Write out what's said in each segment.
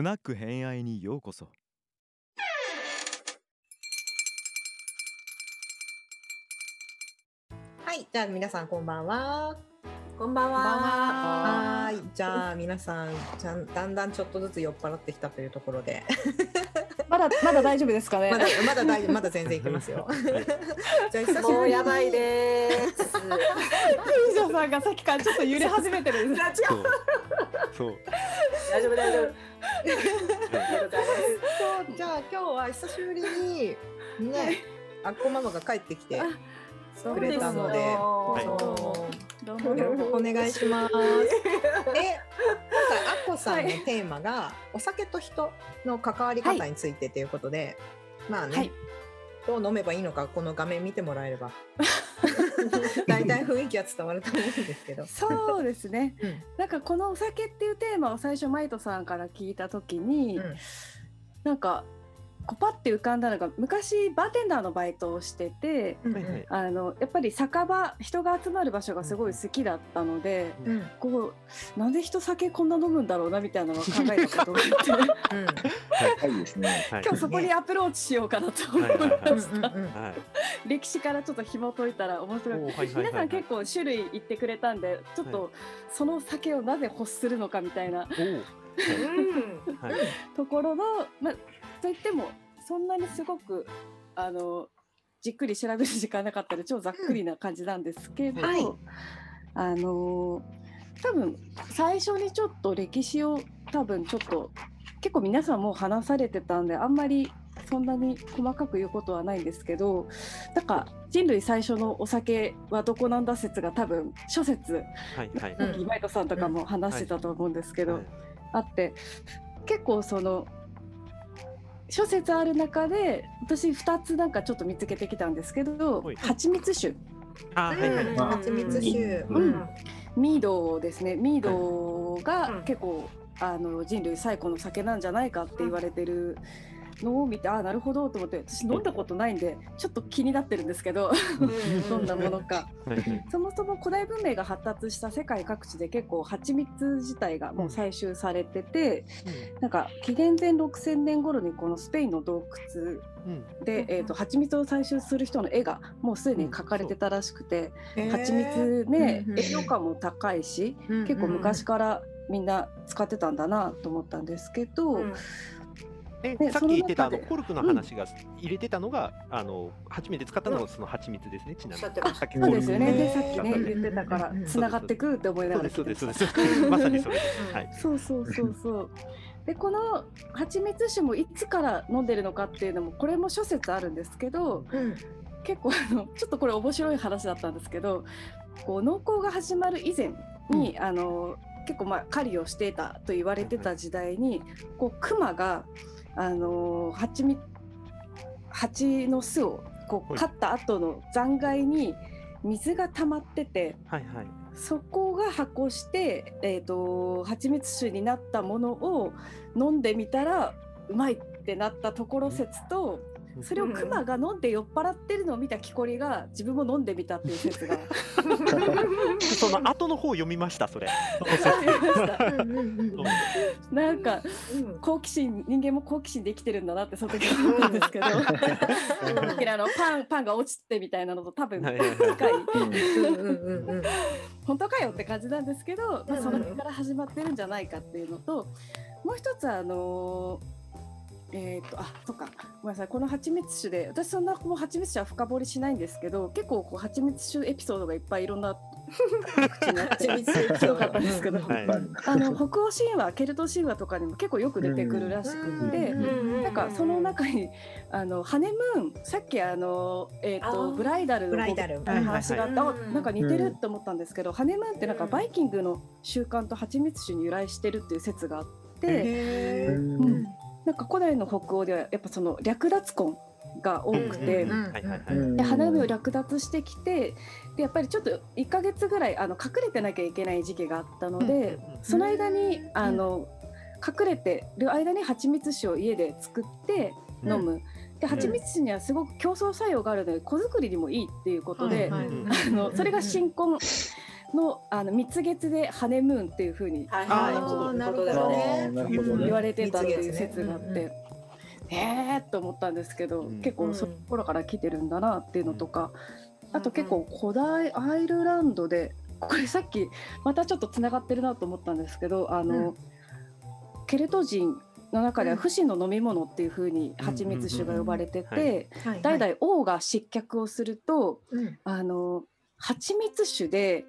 スナック偏愛にようこそはい、じゃあ皆さんこんばんは。こんばんは。はーい、じゃあ皆さん、じゃんだんだんちょっとずつ酔っ払ってきたというところで、まだまだ大丈夫ですかね？まだまだ大まだ全然いけますよ。じゃあ久しぶりにもうやばいです。さんがさっきからちょっと揺れ始めてるんです。そうそう大丈夫大丈夫。そうじゃあ今日は久しぶりにね、あっこママが帰ってきてくれたので、どうもよろしくお願いします。で、今回あっこさんのテーマが、お酒と人の関わり方についてということで、まあね、はいどう飲めばいいのかこの画面見てもらえれば 大体雰囲気は伝わると思うんですけど。そうですね。うんなんかこのお酒っていうテーマを最初マイトさんから聞いたときに、うんなんかこうパって浮かんだのが昔バーテンダーのバイトをしてて。うん。あのやっぱり酒場人が集まる場所がすごい好きだったので、うん。うんこうなんで人酒こんな飲むんだろうなみたいなのを考えたことがあって。はい。ですね。はい。今日そこにアプローチしようかなと思い。ました。はい。歴史からちょっと紐解いたら面白いはいはいはいはい。皆さん結構種類言ってくれたんでちょっとその酒をなぜ欲するのかみたいな。はい。ところの、まあ、といってもそんなにすごくあのじっくり調べる時間なかったので超ざっくりな感じなんですけど、うん。はい。あの多分最初にちょっと歴史を多分ちょっと結構皆さんもう話されてたんであんまりそんなに細かく言うことはないんですけどなんか人類最初のお酒はどこなんだ説が多分諸説はいはい。うんさんとかも話してたと思うんですけど、はい。あって結構その諸説ある中で私2つなんかちょっと見つけてきたんですけどはい。蜂蜜酒。あはいはい蜂蜜酒。うん。うん。ミードですね。ミードうん。が結構、あの人類最古の酒なんじゃないかって言われてるのを見て、ああなるほどと思って私飲んだことないんでちょっと気になってるんですけどどんなものか。そもそも古代文明が発達した世界各地で結構蜂蜜自体がもう採集されてて、なんか紀元前6000年頃にこのスペインの洞窟うん。で、えー、と蜂蜜を採集する人の絵がもうすでに描かれてたらしくて、蜂蜜ね、うんうん栄養価も高いし、うん結構昔からみんな使ってたんだなと思ったんですけど、うんえねさっき言ってたあのコルクの話が入れてたのが、あの初めて使ったのがその蜂蜜ですね、ちなみに。さっきそうですよね、うんでさっきねうん。言ってたからうんつながってくって思いながらそうですそうですそうです。まさにそれです。はい。そうそうそうそう。でこの蜂蜜酒もいつから飲んでるのかっていうのもこれも諸説あるんですけどうん。結構あのちょっとこれ面白い話だったんですけどこう農耕が始まる以前に、あの結構まあ狩りをしていたと言われてた時代にこう熊があの蜂蜜蜂の巣をこうはい飼った後の残骸に水が溜まってて。はいはい。そこが発酵して、えー、と蜂蜜酒になったものを飲んでみたらうまいってなったところ説とそれをクマが飲んで酔っ払ってるのを見た木こりが自分も飲んでみたっていう説が。その後の方読みましたそれ。なんかうん。好奇心人間も好奇心で生きてるんだなってその時思ったんですけど。のあのパンパンが落ちてみたいなのと多分近い本当かよって感じなんですけど、まあ、うんその辺から始まってるんじゃないかっていうのともう一つあのえー、とあそっか。ごめんなさい。この蜂蜜酒で私そんなもう蜂蜜酒は深掘りしないんですけど結構こう蜂蜜酒エピソードがいっぱいいろんな 口にあって蜂蜜酒強かったんですけど、はい。あの北欧神話ケルト神話とかにも結構よく出てくるらしくって。うんなんかその中にあのハネムーンさっきあのえっ、あー。とブライダルの話があった、はいなんか似てるって思ったんですけど、ハネムーンってなんかバイキングの習慣と蜂蜜酒に由来してるっていう説があって、なんか古代の北欧ではやっぱその略奪婚が多くて。で花嫁を略奪してきてでやっぱりちょっと1ヶ月ぐらいあの隠れてなきゃいけない時期があったので、その間にあの隠れてる間に蜂蜜酒を家で作って飲む。で蜂蜜酒にはすごく競争作用があるので子作りにもいいっていうことで、はいはいあのそれが新婚のあの蜜月でハネムーンっていう風にはいあはいなるほど言われてたっていう説があって。えーと思ったんですけど、うん。結構その頃から来てるんだなっていうのとか、あと結構古代アイルランドでこれさっきまたちょっとつながってるなと思ったんですけどあの、うん。ケルト人の中ではうん不死の飲み物っていう風に蜂蜜酒が呼ばれててはい。代々王が失脚をするとうん。あの蜂蜜酒で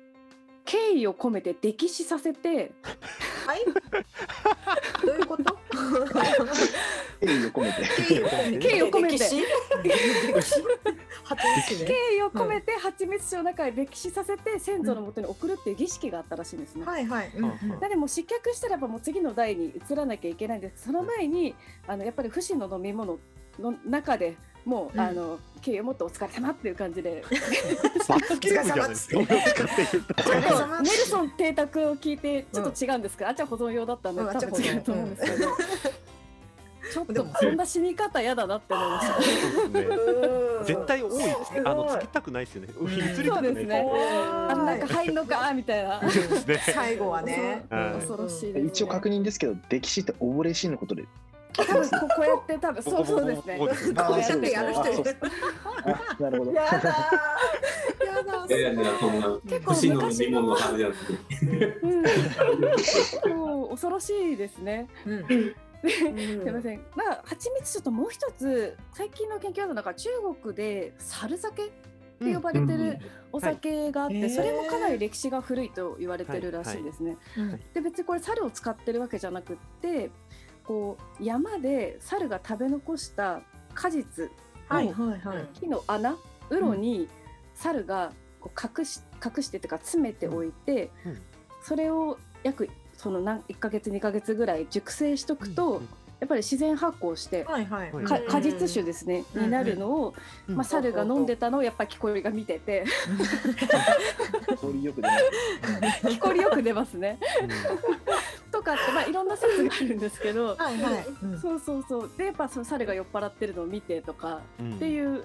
敬意を込めて溺死させてはい。どういうこと？敬意を込めて。敬意を込めて。敬意を込めて歴史？初ですね。敬意を込めて蜂蜜酒の中で溺死させて先祖のもとに送るっていう儀式があったらしいんですね。はいはい。うんうんなのでもう失脚したらやっぱもう次の代に移らなきゃいけないんですその前にあのやっぱり不死の飲み物の中でもう、うんあの敬意を持ってお疲れ様っていう感じでお疲れちょっ様とネルソン邸宅を聞いてちょっと違うんですけど、あっちは保存用だったんで、うん多分違うと思うんですけど、ちょっとそんな死に方嫌だなって思いました。絶対多いですね。あのつけたくないですよね。ん移りたくないそうですねあのなんかは入んのかみたいな。最後はね。恐ろしいです、ね。一応確認ですけど、歴史って溺れ死ぬことで。多分ここうやって多分そうそうですね。こうやってやる人いる。あなるほど。やだやだ。いやいや、そんな、結構不死の昔の飲み物のはずやって。うん、そう恐ろしいですね。うん。すみません。まあ蜂蜜ちょっともう一つ最近の研究の中中国で猿酒って呼ばれてるお酒があって、はいそれもかなり歴史が古いと言われてるらしいですね。うんで別にこれ猿を使ってるわけじゃなくってこう山で猿が食べ残した果実はいはいはい。木の穴鱗に猿がこう隠し隠してというか詰めておいて、うん。それを約その何1ヶ月2ヶ月ぐらい熟成しとくと、うんやっぱり自然発酵して、はいはい。はい。か果実酒ですね、うん。になるのを、うん。まあ、猿が飲んでたのをやっぱり木こりが見てて。木こりよく出ます。ね。とかって、まあ、いろんな説があるんですけど。はいはい。うんそうそうそうでやっぱその猿が酔っ払ってるのを見てとかうんっていう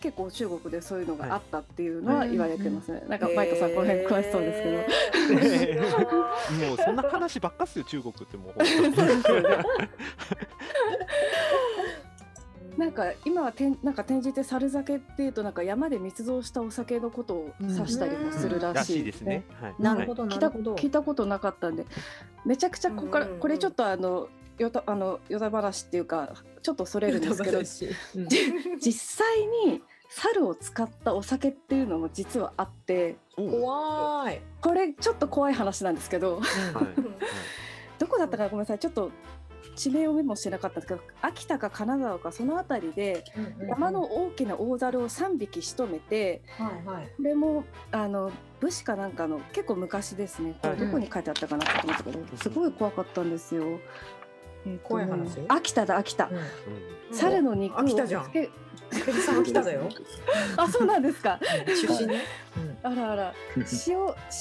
結構中国でそういうのがあったっていうのははい言われてますね。なんかマイトさんこの辺詳しそうですけど。け もうそんな話ばっかっすよ中国ってもう本当に。なんか今はてんなんか転じて猿酒っていうとなんか山で密造したお酒のことを指したりもするららししいですすね。。はい。なるほど聞いるほど。聞いたことなかったんでめちゃくちゃここからこれちょっとあのよたあのよだ話っていうかちょっとそれるんですけどうん。実際に猿を使ったお酒っていうのも実はあって怖い。これちょっと怖い話なんですけどはい。どこだったかごめんなさい。ちょっこ地名をメモしてなかったんですけど秋田か金沢かその辺りで山の大きな大猿を3匹仕留めてはいはい。これもあの武士かなんかの結構昔ですね。これどこに書いてあったかなと思うんですけどすごい怖かったんですよ。えー怖い話？秋田だ秋田。うん。猿の肉を秋田じゃんつけ竹内さんは来ただよ。あそうなんですか。出身ね。あらあら。塩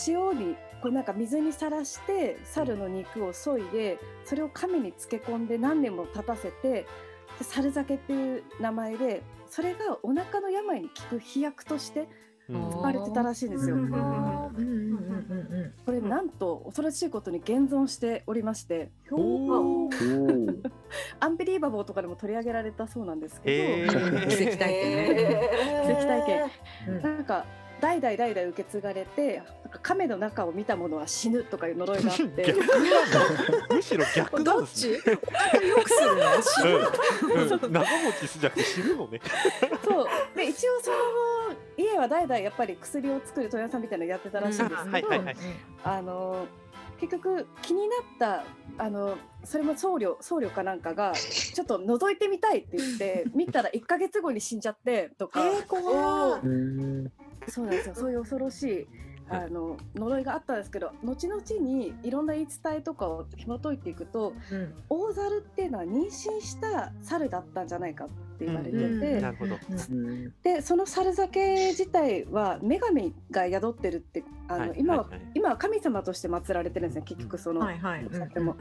塩にこれなんか水にさらして猿の肉を削いでそれを亀に漬け込んで何年も経たせてで猿酒っていう名前でそれがお腹の病に効く飛薬としてうん。使われてたらしいんですよう。んこれなんと恐ろしいことに現存しておりまして。おー。お ーアンビリーバボーとかでも取り上げられたそうなんですけへど、ー。奇跡体験ね。奇跡体験。うん。なんか代々代々受け継がれてなんか亀の中を見た者は死ぬとかいう呪いがあって。むしろ逆などっんですね。ち？お腹良くするの？死ぬうん。うん。長持ちすじゃなくて死ぬのね。そう。で一応その家は代々やっぱり薬を作る問屋さんみたいなのやってたらしいんですけど、うん。はいはいはい。あの結局気になったあのそれも僧侶僧侶かなんかがちょっと覗いてみたいって言って見たら1か月後に死んじゃってとか、えーそうなんですよ。そういう恐ろしいあの呪いがあったんですけど後々にいろんな言い伝えとかを紐解いていくとうん。大猿っていうのは妊娠した猿だったんじゃないかって言われてて、でその猿酒自体は女神が宿ってるってあの、はい今は、はいはい。今は神様として祀られてるんですね結局その、はいはい。も。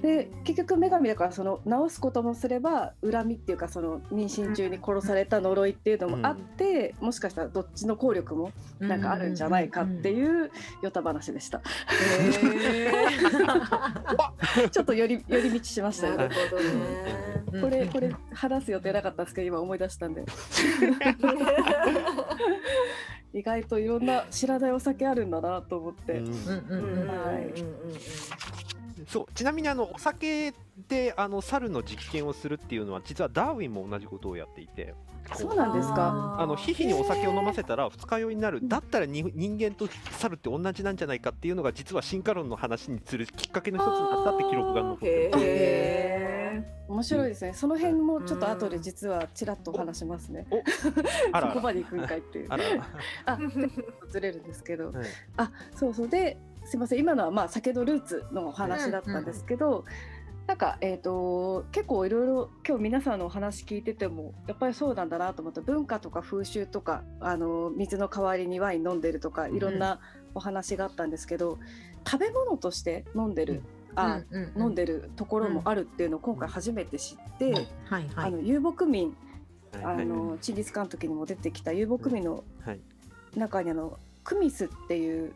で結局女神だからその直すこともすれば恨みっていうかその妊娠中に殺された呪いっていうのもあって、もしかしたらどっちの効力もなんかあるんじゃないかっていうヨタ話でした。ちょっと寄り寄り道しましたよ。ね。なるほどね。これこれ話す予定なかったんですけど今思い出したんで。意外といろんな知らないお酒あるんだなと思って、うんうんうんうんうん。はいそうちなみにあのお酒であの猿の実験をするっていうのは実はダーウィンも同じことをやっていてこそうなんですか？あのヒヒにお酒を飲ませたら二日酔いになる。だったらに人間と猿って同じなんじゃないかっていうのが実は進化論の話にするきっかけの一つになったって記録が残ってへるえ。面白いですね。その辺もちょっと後で実はちらっとお話しますね、あら そこまで行くんかいっていう。あ ずれるんですけど。ら、はい。あそうそう。ですいません。今のはまあ酒のルーツのお話だったんですけど、なんかえっ、と結構いろいろ今日皆さんのお話聞いててもやっぱりそうなんだなと思って文化とか風習とかあの水の代わりにワイン飲んでるとかいろんなお話があったんですけど、食べ物として飲んでる、あ飲んでるところもあるっていうのを今回初めて知って、はいはい。あの遊牧民あのチンギスカンの時にも出てきた遊牧民のはい。中にあのクミスっていう、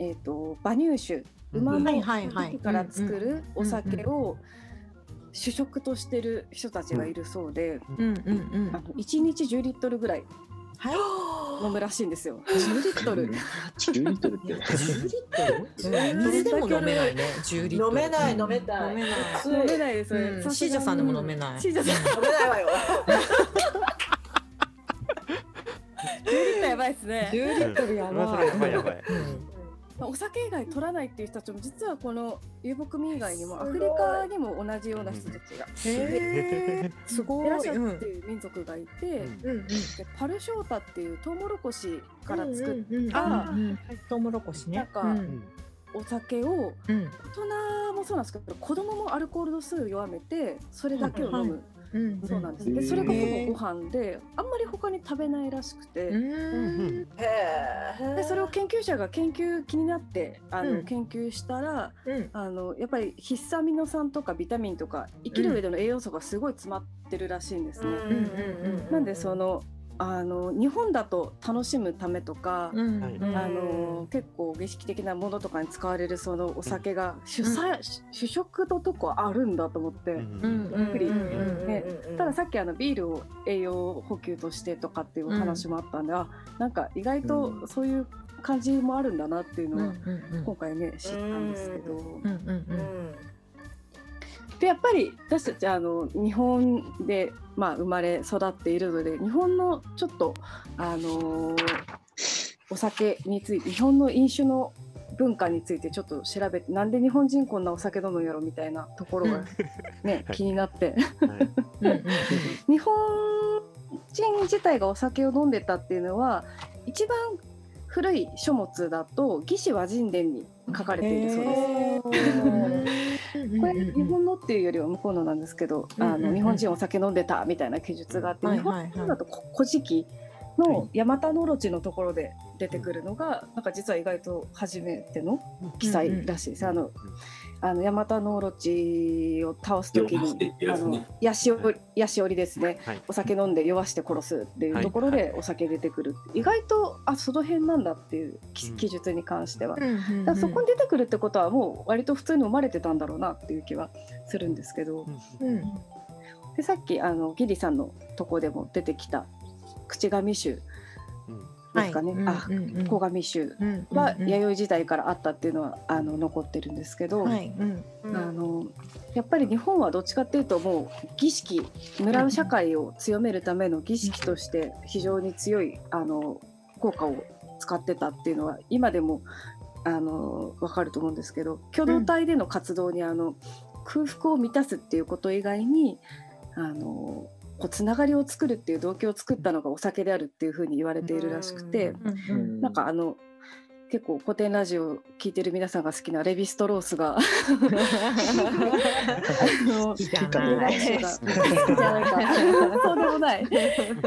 えー、と馬乳酒。馬の時から作るお酒を主食としてる人たちがいるそうで、うんうんうんあの1日10リットルぐらいはい。飲むらしいんですよ。10リットル？10リットルって。10リットル？水でも飲めないね10リットル。飲めない飲めない。飲めない。飲めないですね。シージャさんでも飲めない。シージャさん。飲めないわよ。10リットルやばいですね。10リットルやまあそれやばいやばいお酒以外取らないっていう人たちも実はこの遊牧民以外にもアフリカにも同じような人たちがへー。すごい。ベラシャうんっていう民族がいて、パルショータっていうトウモロコシから作っうん。うん。うん。たうん。トウモロコシね。なんかうん。お酒をうん。大人もそうなんですけど子供もアルコール度数を弱めてそれだけを飲む、うん。そうなんです、うん。でそれがほぼご飯であんまり他に食べないらしくて。でそれを研究者が研究気になってあの、うん。研究したらうん。あのやっぱりヒスタミノ酸とかビタミンとか生きる上での栄養素がすごい詰まってるらしいんですね。なんでそのあの日本だと楽しむためとか、うん。あの結構儀式的なものとかに使われるそのお酒が主菜、主食のとこあるんだと思って、うん。うん。びっくり。うん。うん。ね。たださっきあのビールを栄養補給としてとかっていうお話もあったんで、あなんか意外とそういう感じもあるんだなっていううん。うのはん。今回ね知ったんですけど、うん。うん。うんでやっぱり私たちあの日本で、まあ、生まれ育っているので日本のちょっとあのーお酒について日本の飲酒の文化についてちょっと調べてなんで日本人こんなお酒飲むんやろみたいなところがね、はい。気になって。日本人自体がお酒を飲んでたっていうのは一番古い書物だと「魏志倭人伝」に書かれているそうです。うんこれ日本のっていうよりは向こうのなんですけど、あの日本人お酒飲んでたみたいな記述があって、はい日本人だとこ古事記のヤマタノオロチのところで出てくるのが、なんか実は意外と初めての記載らしいです。あのあのヤマタノオロチを倒すとき弱してにあのヤシオリヤシオリですね。はい。お酒飲んで酔わして殺すっていうところでお酒出てくる、意外とあその辺なんだっていう記述に関しては。うんそこに出てくるってことはもう割と普通に生まれてたんだろうなっていう気はするんですけど、うん。でさっきあのギリさんのとこでも出てきた口紙集ですかね、はい。あうんうんうん。小紙集うんはうん。弥生時代からあったっていうのはあの残ってるんですけど、はい。うん。あのやっぱり日本はどっちかっていうともう儀式村社会を強めるための儀式として非常に強いあの効果を使ってたっていうのは今でもあの分かると思うんですけど共同体での活動にあの空腹を満たすっていうこと以外にあのこうつながりを作るっていう動機を作ったのがお酒であるっていうふうに言われているらしくて。なんかあの結構古典ラジオ聞いてる皆さんが好きなレヴィストロースがあの好きじゃないか。そうでもない。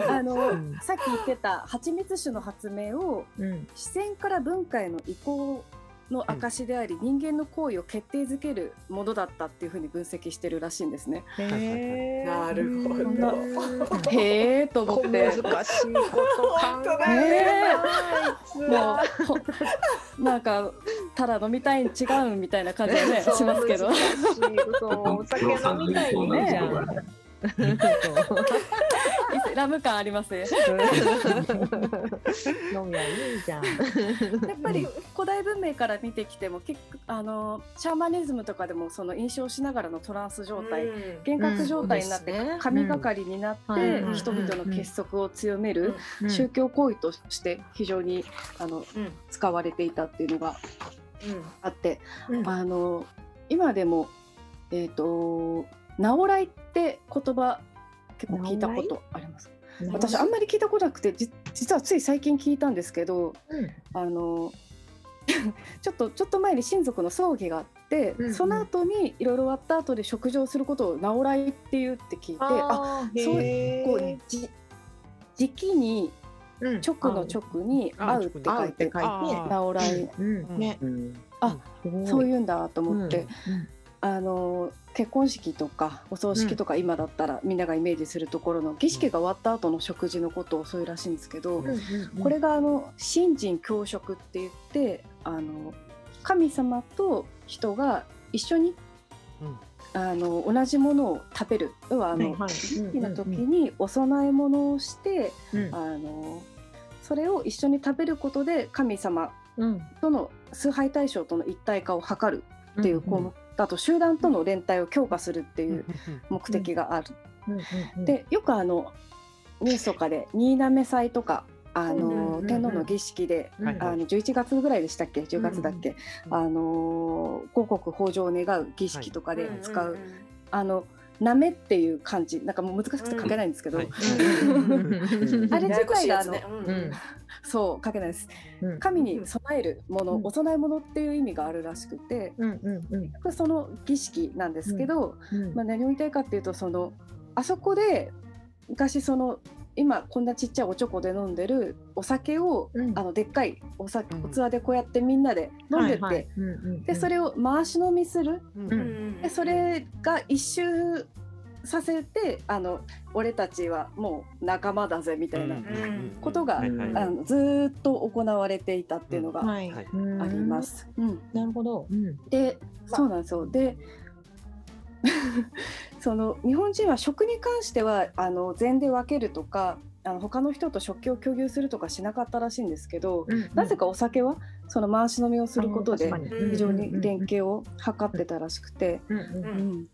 あの、うん。さっき言ってた蜂蜜酒の発明をうん。自然から文化への移行の証であり、人間の行為を決定づけるものだったっていうふうに分析してるらしいんですね。へー。なるほうんど。へえと思小って。難しいこと考えもうほ なんかただ飲みたいん違うみたいな感じがねしますけど。難しいそうお酒飲みたいねスラム感ありますね。飲みはいいじゃん。やっぱり古代文明から見てきても結構あのシャーマニズムとかでもその飲酒をしながらのトランス状態、幻覚状態になって神がかりになって人々の結束を強める宗教行為として非常にあの使われていたっていうのがあってあの今でもえっ、と「直来」って言葉結構聞いたことあります。私あんまり聞いたことなくてじ実はつい最近聞いたんですけどうん。あの ちょっとちょっと前に親族の葬儀があって、うんうん。その後にいろいろ終わった後で食事をすることを直来っていうって聞いてあそうこうじ時期にうん。直の直にあ会うって書いてって書いてあ直来うん。ね。うん。あそういうんだと思って、うんあの結婚式とかお葬式とか今だったらみんながイメージするところの儀式が終わった後の食事のことをそういうらしいんですけど、これがあの信心共食って言ってあの神様と人が一緒にうん。あの同じものを食べる要はあの、儀式の時にお供え物をして、うん。あのそれを一緒に食べることで神様うん。との崇拝対象との一体化を図るっていう項うん目だと集団との連帯を強化するっていう目的がある。でよくあのニュースとかで新滑祭とかあのうん天皇の儀式であの11月ぐらいでしたっけ？10月だっけ、うんあの五穀豊穣を願う儀式とかで使う、あのなめっていう漢字なんかもう難しくて書けないんですけど、はい。あれ自体ね。うん。うん。そう書けないです。うん。神に備えるもの、うん。お供え物っていう意味があるらしくて。うんうその儀式なんですけど、うん。まあ、何を言いたいかっていうとそのあそこで昔その今こんなちっちゃいおちょこで飲んでるお酒を、うん。あのでっかいお酒うん器でこうやってみんなで飲んでって、でそれを回し飲みする。うん。でそれが一周させてあの俺たちはもう仲間だぜみたいな、うんことがあのずーっと行われていたっていうのがありま。す。うん。なるほど。うん。で、まあそうなんですよ。で、その日本人は食に関してはあの禅で分けるとか、あの他の人と食器を共有するとかしなかったらしいんですけど、なぜかお酒はその回し飲みをすることで非常に連携を図ってたらしくて、うんうんううん。ん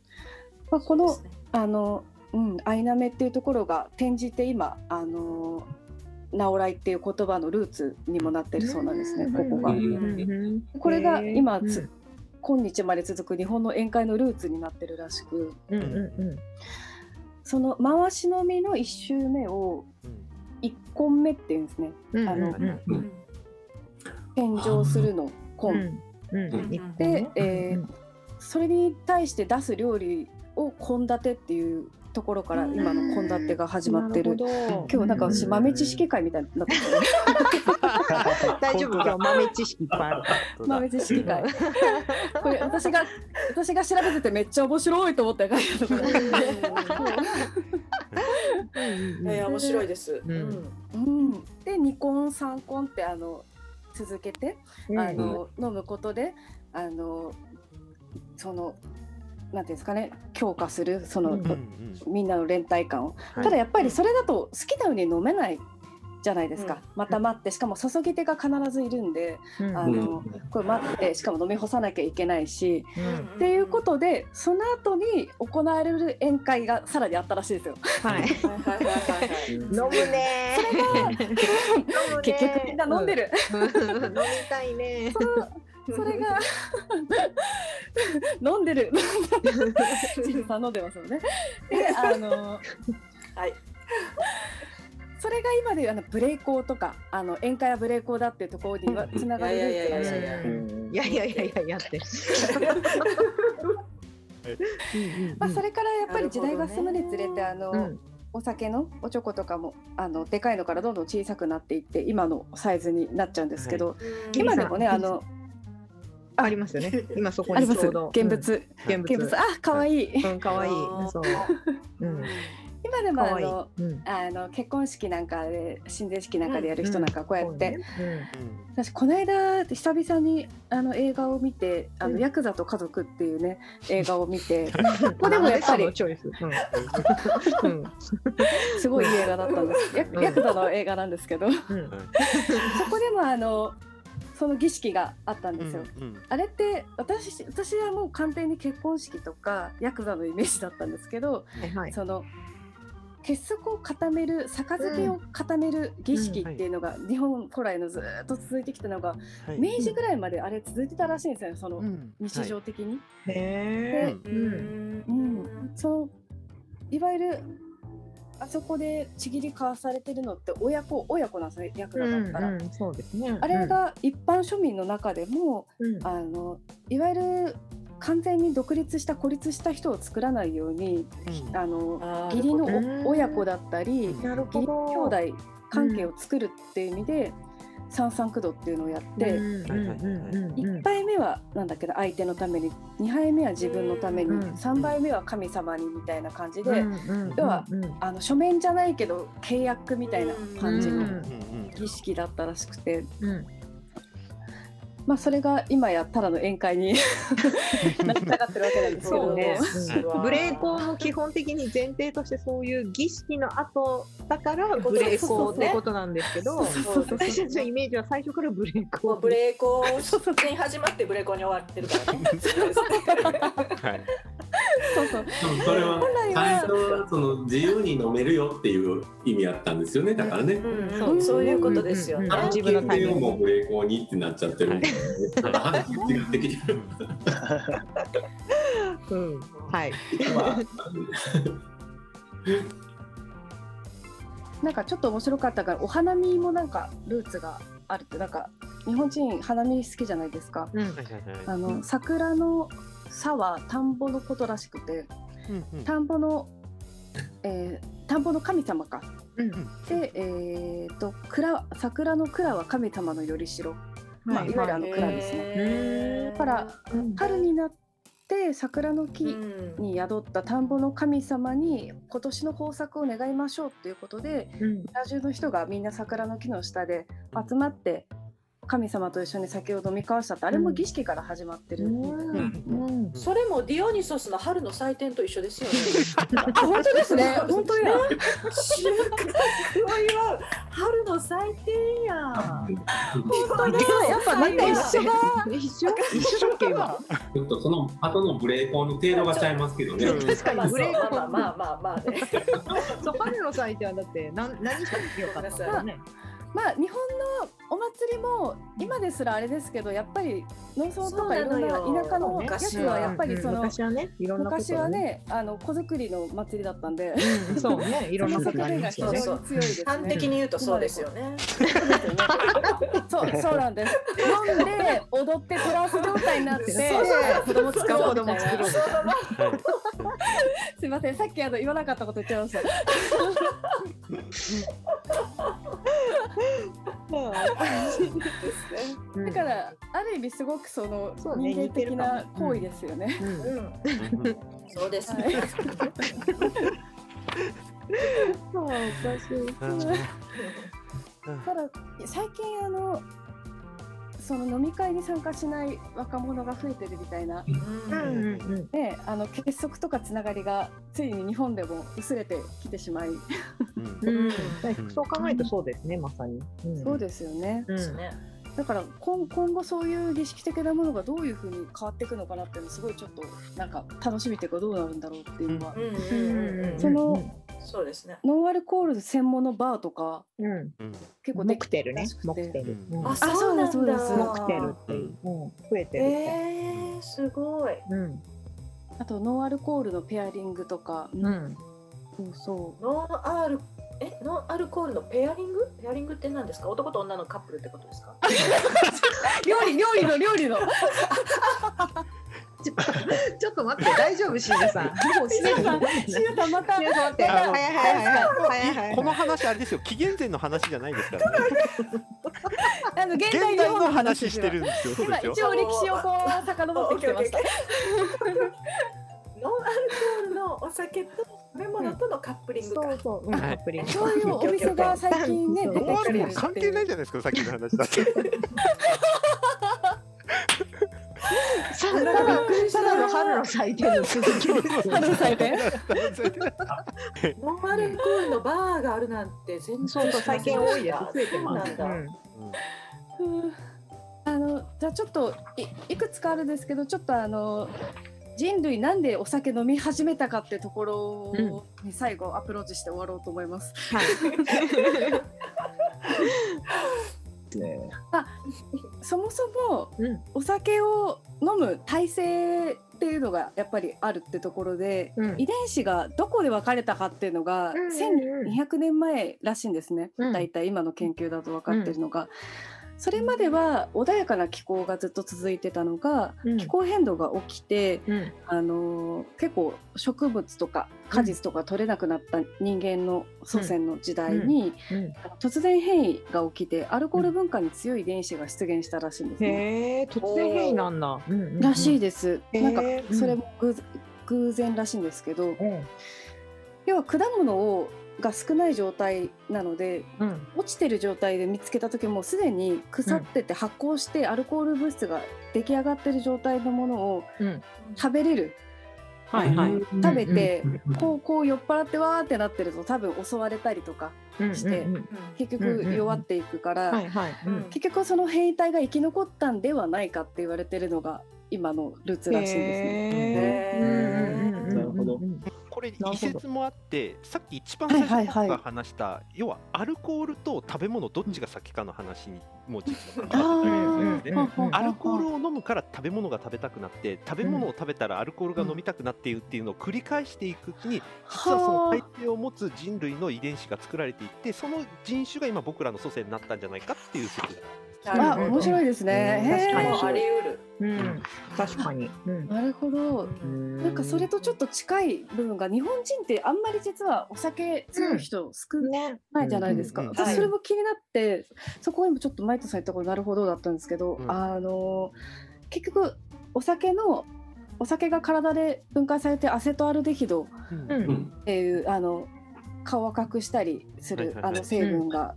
まあ、このあの、うん、アイナメっていうところが転じて今あの直来っていう言葉のルーツにもなってるそうなんですね、ここが。うんうんこれが今つ、うん今日まで続く日本の宴会のルーツになってるらしくうんうんその回し飲みの1周目を1根目っていうんですねうんうんうんあの献上するのう根、んうんうんで、えーそれに対して出す料理を献立っていうところから今の献立が始まってる。今日なんか私豆知識会みたいになってる、大丈夫今日豆知識いっぱいある。豆知識会。これ私が私が調べててめっちゃ面白いと思って書いてあるからえー面白いです。うん。うん、で2根3根ってあの続けて、うん。あの飲むことであのそのなんていうんですかね強化するその、うんみんなの連帯感を、はいただやっぱりそれだと好きなように飲めないじゃないですか、うんまた待ってしかも注ぎ手が必ずいるんで、うんあのこれ待ってしかも飲み干さなきゃいけないし、うんっていうことでその後に行われる宴会がさらにあったらしいですよ。はい。はいはいはいはいはい。飲むね。結局みんな飲んでる。うん。飲みたいね。それが。飲んでる。さん。飲んでますね。であのはい。それが今でいうあのブレイコーとかあの宴会はブレイコーだっていうところにつながるルらしい。いやいやいやいや。いやって。まあそれからやっぱり時代が進むにつれて、あの、うん、お酒のおちょことかもあのでかいのからどんどん小さくなっていって今のサイズになっちゃうんですけど、はい、今でもねあのありますよね。今そこにちょうど。現物、うん。現物。あ可愛いうん、可愛いあーそう。うん。今でもあのうん。あの結婚式なんかで親善式なんかでやる人なんかこうやって、そうね私この間久々にあの映画を見て「あのうんヤクザと家族」っていうね映画を見てうん。ここでもやっぱり。すごいいい映画だったんですヤうんヤクザの映画なんですけどそうん。こでもあのその儀式があったんですよ。うんあれって私私はもう完全に結婚式とかヤクザのイメージだったんですけど、はいはい。その結束を固める杯を固める儀式っていうのが日本古来のずーっと続いてきたのがはい明治ぐらいまであれ続いてたらしいんですよねそのうん日常的に。へえ。ううん。んうん、そういわゆるあそこでちぎり交わされてるのって親子親子なんですねヤクザだったら。うんうん、そうですね。あれが一般庶民の中でも、うん、あのいわゆる完全に独立した孤立した人を作らないようにうんあの義理の親子だったり義。理兄弟関係を作るっていう意味で、三三九度っていうのをやって、うん。うんうんうん1杯目はなんだっけど相手のために2杯目は自分のために、うん。3杯目は神様にみたいな感じで、要はうんあの書面じゃないけど契約みたいな感じの儀式だったらしくて、うんまあ、それが今やただの宴会に なりたがってるわけなんですけどね。うん無礼講も基本的に前提としてそういう儀式の後だから無礼講ってことなんですけどそうそう私たちのイメージは最初から無礼も講うブレーコに始まってブレーコに終わってるからね。はい。そうそう。それは由に飲めるよっていう意味やったんですよね。だからね。うんうん。そういうことですよね。うん自分のタイミングもブレーコーにってなっちゃってるんで、なんか話違ってきてる。うん。はい。まあ。なんかちょっと面白かったからお花見もなんかルーツがあるってなんか日本人花見好きじゃないですか。うん。あの桜の差は田んぼのことらしくてうんうん。田んぼの、えー田んぼの神様か。うん。で、えー、と蔵桜の蔵は神様のよりしろ、まあ、いわゆるあの蔵ですね。だからうん。春になって桜の木うん。に宿った田んぼの神様に今年の豊作を願いましょうっていうことでうん。村中の人がみんな桜の木の下で集まって神様と一緒に酒を飲み交わしたってあれも儀式から始まってる。うんそれもディオニソスの春の祭典と一緒ですよね。あ本当ですね 本当や収穫を祝う春の祭典や。本当だやっぱみんな一緒だ一緒一緒だっけ今ちょっとその後のブレーコーの程度がちゃいますけどね。確かまあにブレーコまあまあまあまあね。そう春の祭典はだって何何したってよかったのねまあ日本のお祭りも今ですらあれですけどやっぱり農村とかいろんな田舎のやつはやっぱりその昔はねいろんなこと昔はねあの子作りの祭りだったんでうん そうねいろんな側面が非常に強いですね。端的に言うとそうですよね。そうですよね。そうそうなんです。飲んで踊ってトランス状態になって子供作ろう。子供作ろうはいすみませんさっきあの言わなかったこと言っちゃいました。う。ん。だからある意味すごくそのそうね人間的な行為ですよね。うん。うん、うんそうです。ね。そうおかしいうんただ最近あのその飲み会に参加しない若者が増えてるみたいな。うん。うんうんね、あの結束とかつながりがついに日本でも薄れてきてしまい、うん。うん。そう考えるとそうですねまさに。うん。そうですよね。うん。ですね。だから今今後そういう儀式的なものがどういうふうに変わっていくのかなっていうのすごいちょっとなんか楽しみというかどうなるんだろうっていうのは、うんうんうんうん。そのそうですね。ノンアルコール専門のバーとかうん。うん。結構できモクテルね。モクテル。あ、そうそうなんだ。そうですモクテルっていう。うん。増えてる。えー、すごい。うん。あとノンアルコールのペアリングとか、うん。そうそノンアルえノンアルコールのペアリング？ペアリングって何ですか？男と女のカップルってことですか？う 料理料理の料理の ちょっと待って大丈夫シーナさん。さんさん待ってあのはいはいはいはいはい。はいこの話あれですよ紀元前の話じゃないですから。ねあの現現代の話してるんですよそうですよ今一応歴史をこう遡ってきてました。ノンアルコールのお酒と食べ物とのカップリングか。そうそう、うん、はい。カップリングそういうお店が最近ねノンアルコールて。きてる関係ないじゃないですかさっきの話だって。さただただの春の祭典の続きです春の祭典ノンアルコールのバーがあるなんて全然そうそう最近多いです増えてますそうなんだ。うんあのじゃあちょっといいくつかあるんですけどちょっとあの人類なんでお酒飲み始めたかってところに最後アプローチして終わろうと思います。ねそもそもうん。お酒を飲む体制っていうのがやっぱりあるってところで、うん。遺伝子がどこで分かれたかっていうのがうんうんうん。1200年前らしいんですね、うん。だいたい今の研究だと分かってるのが。それまでは穏やかな気候がずっと続いてたのが、うん。気候変動が起きて、うん。あのー結構植物とか果実とか取れなくなった人間の祖先の時代に、うん。突然変異が起きてアルコール文化に強い遺伝子が出現したらしいんですね。突然変異なんだ、うんうんうん。らしいです。なんかそれも偶,、偶然らしいんですけど、うん。要は果物をが少ない状態なのでうん。落ちてる状態で見つけた時もうすでに腐ってて発酵してアルコール物質が出来上がってる状態のものをうん。食べれる。はいはい。食べてうんうんこうこう酔っ払ってわーってなってると多分襲われたりとかしてうんうん。結局弱っていくから、はいはい。うん。結局その変異体が生き残ったんではないかって言われてるのが今のルーツらしいんですね。なるほどこれなるほど一説もあってさっき一番最初にはいはいはい。僕が話した、要はアルコールと食べ物どっちが先かの話にも実はあ関わってくるですね。アルコールを飲むから食べ物が食べたくなって食べ物を食べたらアルコールが飲みたくなっているっていうのを繰り返していくうちに実はその体制を持つ人類の遺伝子が作られていってその人種が今僕らの祖先になったんじゃないかっていう説があ面白いですね。うん確かに。あり得る。うん。確かに。なるほど。なんかそれとちょっと近い部分が日本人ってあんまり実はお酒強い人少ねないじゃないですか。うん。うん。私それも気になって、そこ今ちょっとマイトさん言ったことなるほどだったんですけど、うん。あの結局お酒のお酒が体で分解されてアセトアルデヒドっていうあの顔を隠したりするはいはいはい。あの成分が、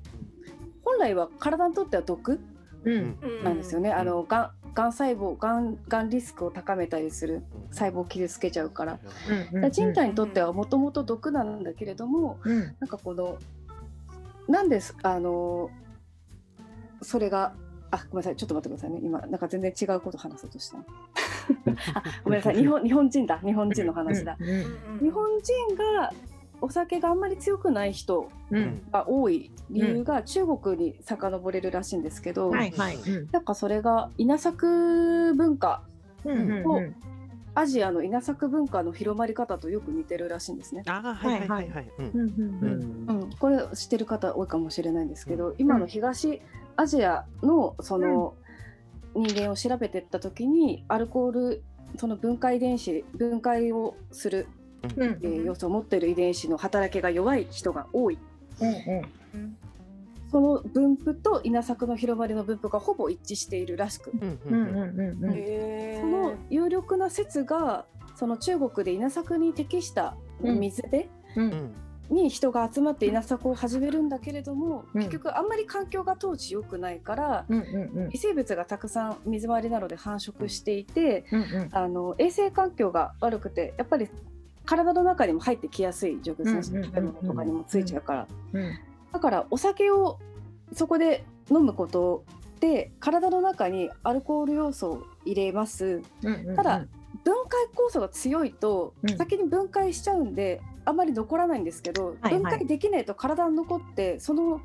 本来は体にとっては毒うんなんですよね。んあのがんがん細胞がんがんリスクを高めたりする細胞を傷つけちゃうから。だから人体にとってはもともと毒なんだけれども、うん。なんかこのなんですあのそれがあごめんなさい。ちょっと待ってくださいね。今なんか全然違うこと話そうとした。あごめんなさい。日本日本人だ。日本人の話だ、日本人がお酒があんまり強くない人うん。うんが多い理由が中国に遡れるらしいんですけど、はい。はい。うん。なんかそれが稲作文化うんうんうん。アジアの稲作文化の広まり方とよく似てるらしいんですね。ああはいはいはいはい。うん。うんうんうん、これ知ってる方多いかもしれないんですけど、今の東アジアのその人間を調べていった時にアルコールその分解遺伝子分解をする、うんえー要素を持っている遺伝子の働きが弱い人が多い。うんその分布と稲作の広まりの分布がほぼ一致しているらしく、うんううん。その有力な説がその中国で稲作に適した水辺、ううん。んに人が集まって稲作を始めるんだけれども、うん。結局あんまり環境が当時良くないから、うんうん微生物がたくさん水回りなどで繁殖していて、うんうん。あの衛生環境が悪くてやっぱり体の中にも入ってきやすい状況ですね、食べ物とかにもついちゃうから、うん。だからお酒をそこで飲むことで体の中にアルコール要素を入れます。ただ分解酵素が強いとうん。先に分解しちゃうんで、あんまり残らないんですけど、はいはい。分解できないと体に残ってその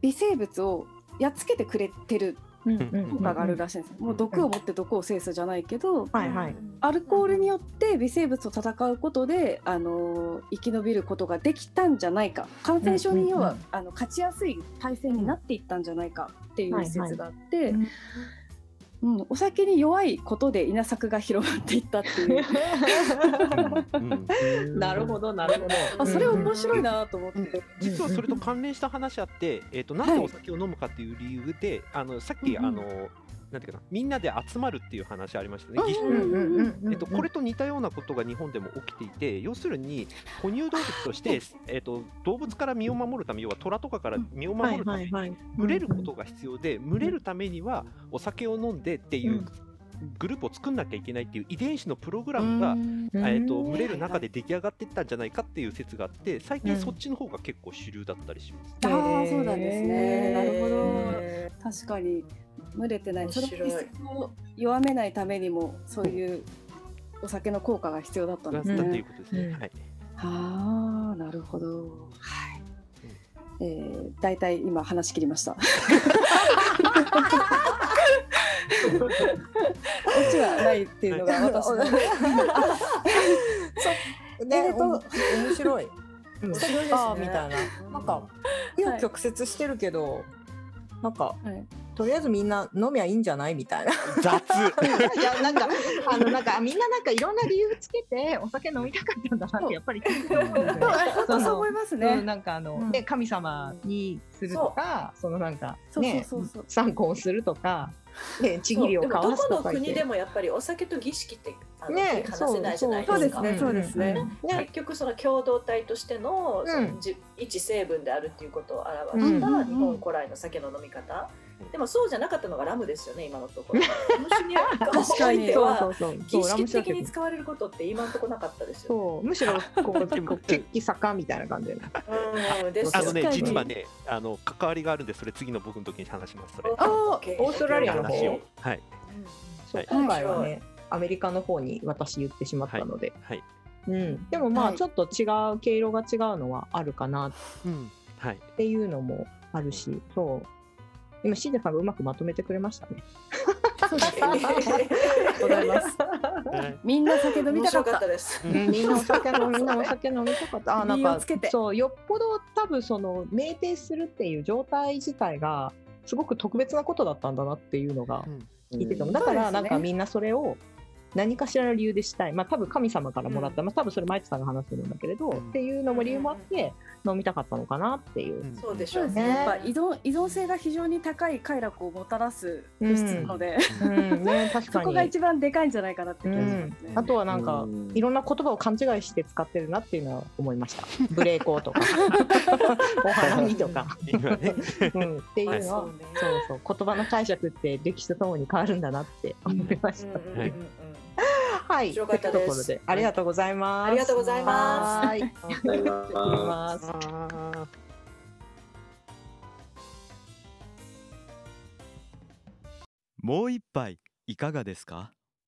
微生物をやっつけてくれてる効果があるらしいんです、もう毒を持って毒を制すじゃないけど、はいはい。アルコールによって微生物と戦うことで、あのー生き延びることができたんじゃないか。感染症に要は、うんうんあの勝ちやすい体制になっていったんじゃないかっていう説があって、うんうん、お酒に弱いことで稲作が広がっていったっていう。なるほどなるほど。あそれうん面白いなと思って、うん実はそれと関連した話あって、えっ、と、なんでお酒を飲むかっていう理由で、あの、さっき、あの、なんていうかな、みんなで集まるっていう話ありましたね。えっと、これと似たようなことが日本でも起きていて、要するに哺乳動物として、えっと、動物から身を守るため、要は虎とかから身をはい守るために、はいはい。群れることが必要で、群れるためにはお酒を飲んでっていううん。グループを作んなきゃいけないっていう遺伝子のプログラムが、えっと、群れる中で出来上がっていったんじゃないかっていう説があって、最近そっちの方が結構主流だったりします。ああそうなんですね。なるほど。へ確かに群れてない。そ面白い。のリスクを弱めないためにもそういうお酒の効果が必要だったんだですね。いうことですね。うん。はい。ああなるほど。はい、えー、大体今話し切りました。オチはないっていうのが私の。ね、面白い。うん。面白いですね。みたいな。なんか、紆余曲折してるけど、なんか、はいとりあえずみんな飲みゃいいんじゃない？みたいな。雑いや、なんか、あの、なんか、みんななんかいろんな理由つけて、お酒飲みたかったんだなって、やっぱり聞いて思うんですよね。本当そう思いますうんね。なんかあの、うんね神様にするとか、そのなんかね参考をするとか、ねちぎりを交わすそうでもどこの。国でもやっぱりお酒と儀式ってね。切り離せないじゃないそうですすね、そうですね。ね。結局その共同体としての,、じ一成分であるっていうことを表うんしたうん。日本古来の酒の飲み方、でもそうじゃなかったのがラムですよね今のところ。ラム酒に確かに。そうおいてはそうそう。儀式的に使われることって今のところなかったですよ。むしろこう血気盛んみたいな感じで。うんですよあのね実はねあの関わりがあるんでそれ次の僕の時に話しますそれ。あオーストラリアの方。話を。はい。今回はねアメリカの方に私言ってしまったので、はい。うん、でもまはい。あちょっと違う毛色が違うのはあるかな。っうん。はい。ていうのもあるし、そう。今シージさんがうまくまとめてくれましたね。ありがとうございます。はい。みんな酒飲み面たかっ。た。たです。みんなお酒飲み、みんなお酒飲みたかった。あ、なんかそう、よっぽど多分その酩酊するっていう状態自体がすごく特別なことだったんだなっていうのが聞いてても、だからなんかみんなそれを何かしらの理由でしたい。まあ多分神様からもらった、まあ多分それマイツさんが話してるんだけれど、うん。っていうのも理由もあって飲みたかったのかなっていう。うんそうでしょうね。ね。やっぱ依存依存性が非常に高い快楽をもたらす物質なので、うん、ね、確そかに。こが一番でかいんじゃないかなって気がしますね。あとはなんか、うん。いろんな言葉を勘違いして使ってるなっていうのは思いました。無礼講とか、お花見とか、うん、っていうのは、そうね。そうそう、言葉の解釈って歴史とともに変わるんだなって思いました。うんうんうんうんはい。はい、面白かったです。で、ありがとうございます。ありがとうございます。はい、ます。もう一杯いかがですか？